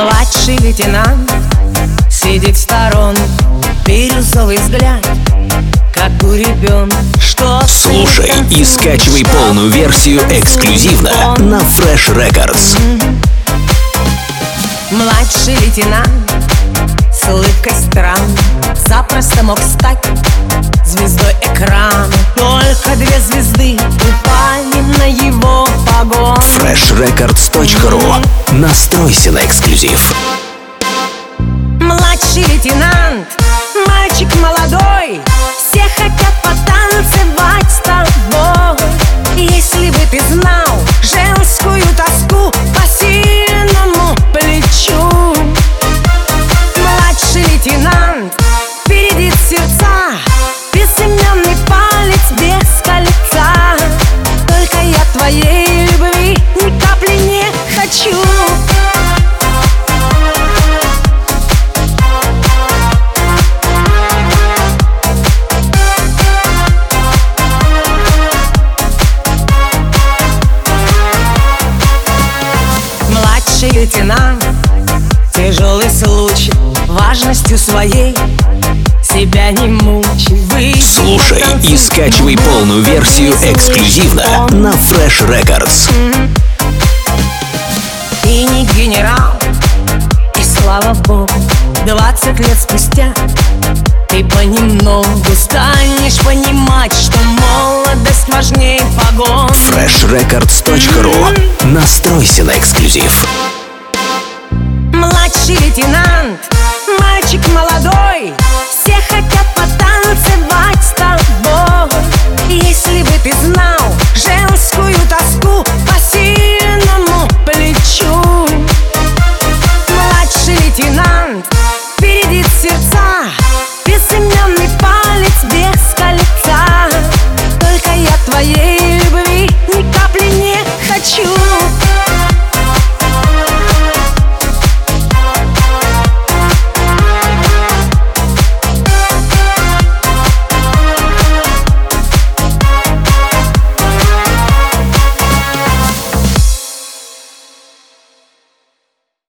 Младший лейтенант сидит в стороне Бирюзовый взгляд, как у ребенка Что Слушай и скачивай полную версию эксклюзивно на Fresh Records. Младший лейтенант с улыбкой стран Запросто мог стать звездой экрана. Только freshrecords.ru Настройся на эксклюзив. Младший лейтенант, мальчик молодой. Все хотят потанцевать Младший лейтенант Тяжелый случай Важностью своей Себя не мучай. Выйди Слушай и скачивай ну, полную версию эксклюзивно на Fresh Records. Ты не генерал. И слава богу Двадцать лет спустя Ты понемногу станешь понимать Что погон freshrecords.ru Настройся на эксклюзив. Младший лейтенант Мальчик молодой you.